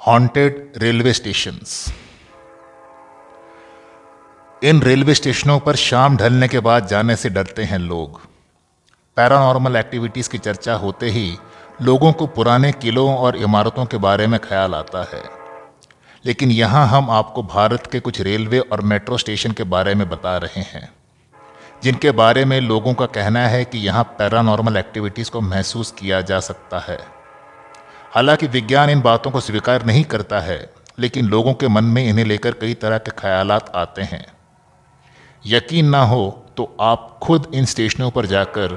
Haunted railway stations इन railway स्टेशनों पर शाम ढलने के बाद जाने से डरते हैं लोग। पैरानॉर्मल एक्टिविटीज़ की चर्चा होते ही लोगों को पुराने किलों और इमारतों के बारे में ख्याल आता है। लेकिन यहाँ हम आपको भारत के कुछ रेलवे और मेट्रो स्टेशन के बारे में बता रहे हैं, जिनके बारे में लोगों का कहना है कि यहाँ पैरानॉर्मल एक्टिविटीज़ को महसूस किया जा सकता है। हालाँकि विज्ञान इन बातों को स्वीकार नहीं करता है, लेकिन लोगों के मन में इन्हें लेकर कई तरह के ख्याल आते हैं। यकीन ना हो तो आप खुद इन स्टेशनों पर जाकर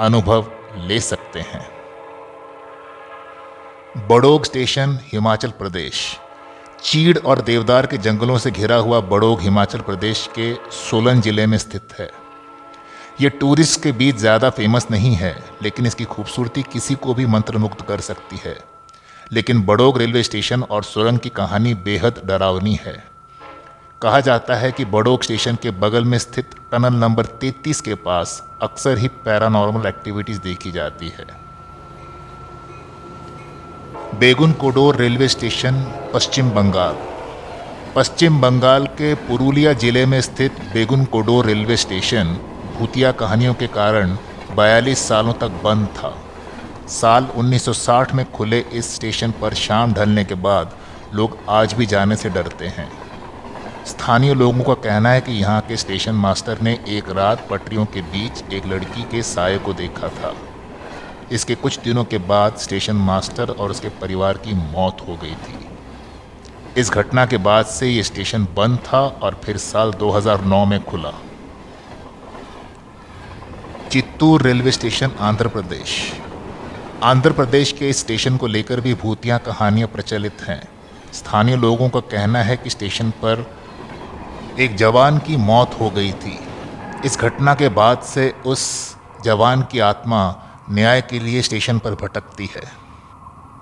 अनुभव ले सकते हैं। बड़ोग स्टेशन, हिमाचल प्रदेश। चीड़ और देवदार के जंगलों से घिरा हुआ बड़ोग हिमाचल प्रदेश के सोलन ज़िले में स्थित है। ये टूरिस्ट के बीच ज़्यादा फ़ेमस नहीं है, लेकिन इसकी खूबसूरती किसी को भी मंत्रमुग्ध कर सकती है। लेकिन बड़ोग रेलवे स्टेशन और सुरंग की कहानी बेहद डरावनी है। कहा जाता है कि बड़ोग स्टेशन के बगल में स्थित टनल नंबर 33 के पास अक्सर ही पैरानॉर्मल एक्टिविटीज़ देखी जाती है। Begunkodar railway station, Paschim Bangal. पश्चिम बंगाल के पुरुलिया ज़िले में स्थित बेगुन कोडोर रेलवे स्टेशन भूतिया कहानियों के कारण 42 सालों तक बंद था। साल 1960 में खुले इस स्टेशन पर शाम ढलने के बाद लोग आज भी जाने से डरते हैं। स्थानीय लोगों का कहना है कि यहाँ के स्टेशन मास्टर ने एक रात पटरियों के बीच एक लड़की के साय को देखा था। इसके कुछ दिनों के बाद स्टेशन मास्टर और उसके परिवार की मौत हो गई थी। इस घटना के बाद से ये स्टेशन बंद था और फिर साल 2009 में खुला। Chittoor railway station, Andhra Pradesh. Andhra Pradesh के इस स्टेशन को लेकर भी भूतियाँ कहानियाँ प्रचलित हैं। स्थानीय लोगों का कहना है कि स्टेशन पर एक जवान की मौत हो गई थी। इस घटना के बाद से उस जवान की आत्मा न्याय के लिए स्टेशन पर भटकती है।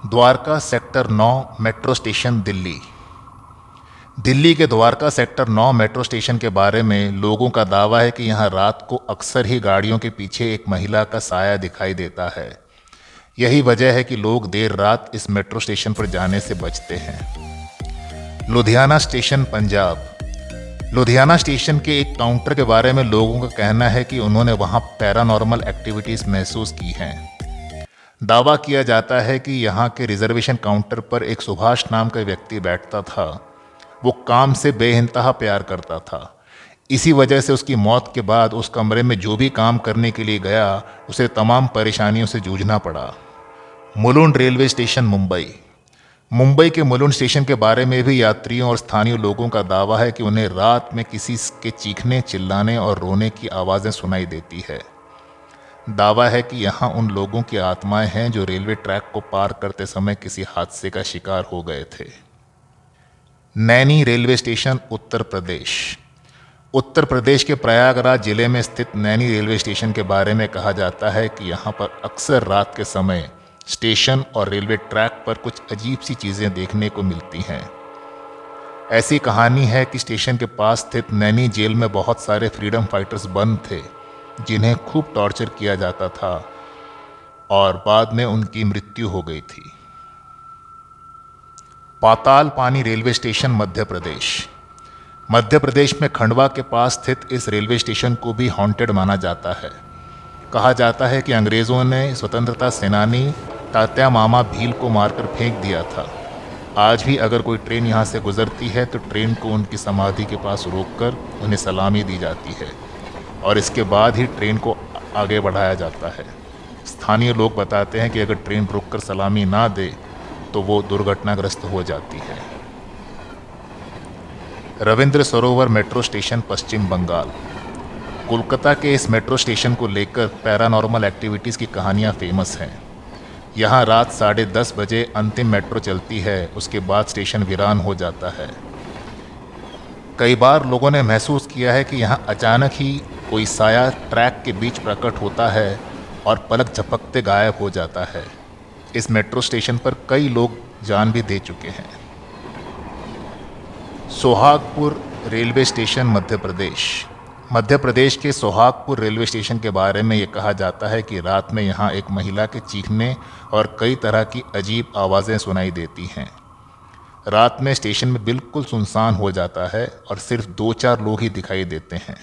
Dwarka sector 9 metro station Delhi. Delhi के द्वारका सेक्टर 9 मेट्रो स्टेशन के बारे में लोगों का दावा है कि यहाँ रात को अक्सर ही गाड़ियों के पीछे एक महिला का साया दिखाई देता है। यही वजह है कि लोग देर रात इस मेट्रो स्टेशन पर जाने से बचते हैं। लुधियाना स्टेशन, पंजाब। लुधियाना स्टेशन के एक काउंटर के बारे में लोगों का कहना है कि उन्होंने वहाँ पैरानॉर्मल एक्टिविटीज़ महसूस की हैं। दावा किया जाता है कि यहाँ के रिजर्वेशन काउंटर पर एक सुभाष नाम का व्यक्ति बैठता था। वो काम से बेइंतहा प्यार करता था। इसी वजह से उसकी मौत के बाद उस कमरे में जो भी काम करने के लिए गया, उसे तमाम परेशानियों से जूझना पड़ा। Mulund railway station Mumbai. Mumbai के मुलुंड स्टेशन के बारे में भी यात्रियों और स्थानीय लोगों का दावा है कि उन्हें रात में किसी के चीखने, चिल्लाने और रोने की आवाज़ें सुनाई देती है। दावा है कि यहाँ उन लोगों की आत्माएँ हैं जो रेलवे ट्रैक को पार करते समय किसी हादसे का शिकार हो गए थे। Naini railway station, Uttar Pradesh. उत्तर प्रदेश के प्रयागराज ज़िले में स्थित नैनी रेलवे स्टेशन के बारे में कहा जाता है कि यहाँ पर अक्सर रात के समय स्टेशन और रेलवे ट्रैक पर कुछ अजीब सी चीज़ें देखने को मिलती हैं। ऐसी कहानी है कि स्टेशन के पास स्थित नैनी जेल में बहुत सारे फ्रीडम फाइटर्स बंद थे, जिन्हें खूब टॉर्चर किया जाता था और बाद में उनकी मृत्यु हो गई थी। पाताल पानी रेलवे स्टेशन, मध्य प्रदेश। मध्य प्रदेश में खंडवा के पास स्थित इस रेलवे स्टेशन को भी हॉन्टेड माना जाता है। कहा जाता है कि अंग्रेज़ों ने स्वतंत्रता सेनानी तात्या मामा भील को मारकर फेंक दिया था। आज भी अगर कोई ट्रेन यहाँ से गुजरती है तो ट्रेन को उनकी समाधि के पास रोककर उन्हें सलामी दी जाती है और इसके बाद ही ट्रेन को आगे बढ़ाया जाता है। स्थानीय लोग बताते हैं कि अगर ट्रेन रुककर सलामी ना दे तो वो दुर्घटनाग्रस्त हो जाती है। Rabindra Sarovar metro station Paschim Bangal. Kolkata के इस मेट्रो स्टेशन को लेकर पैरानॉर्मल एक्टिविटीज़ की कहानियाँ फ़ेमस हैं। यहाँ रात साढ़े दस बजे अंतिम मेट्रो चलती है, उसके बाद स्टेशन वीरान हो जाता है। कई बार लोगों ने महसूस किया है कि यहाँ अचानक ही कोई साया ट्रैक के बीच प्रकट होता है और पलक झपकते गायब हो जाता है। इस मेट्रो स्टेशन पर कई लोग जान भी दे चुके हैं। Sohagpur railway station, Madhya Pradesh. मध्य प्रदेश के सोहागपुर रेलवे स्टेशन के बारे में ये कहा जाता है कि रात में यहाँ एक महिला के चीखने और कई तरह की अजीब आवाज़ें सुनाई देती हैं। रात में स्टेशन में बिल्कुल सुनसान हो जाता है और सिर्फ़ दो चार लोग ही दिखाई देते हैं।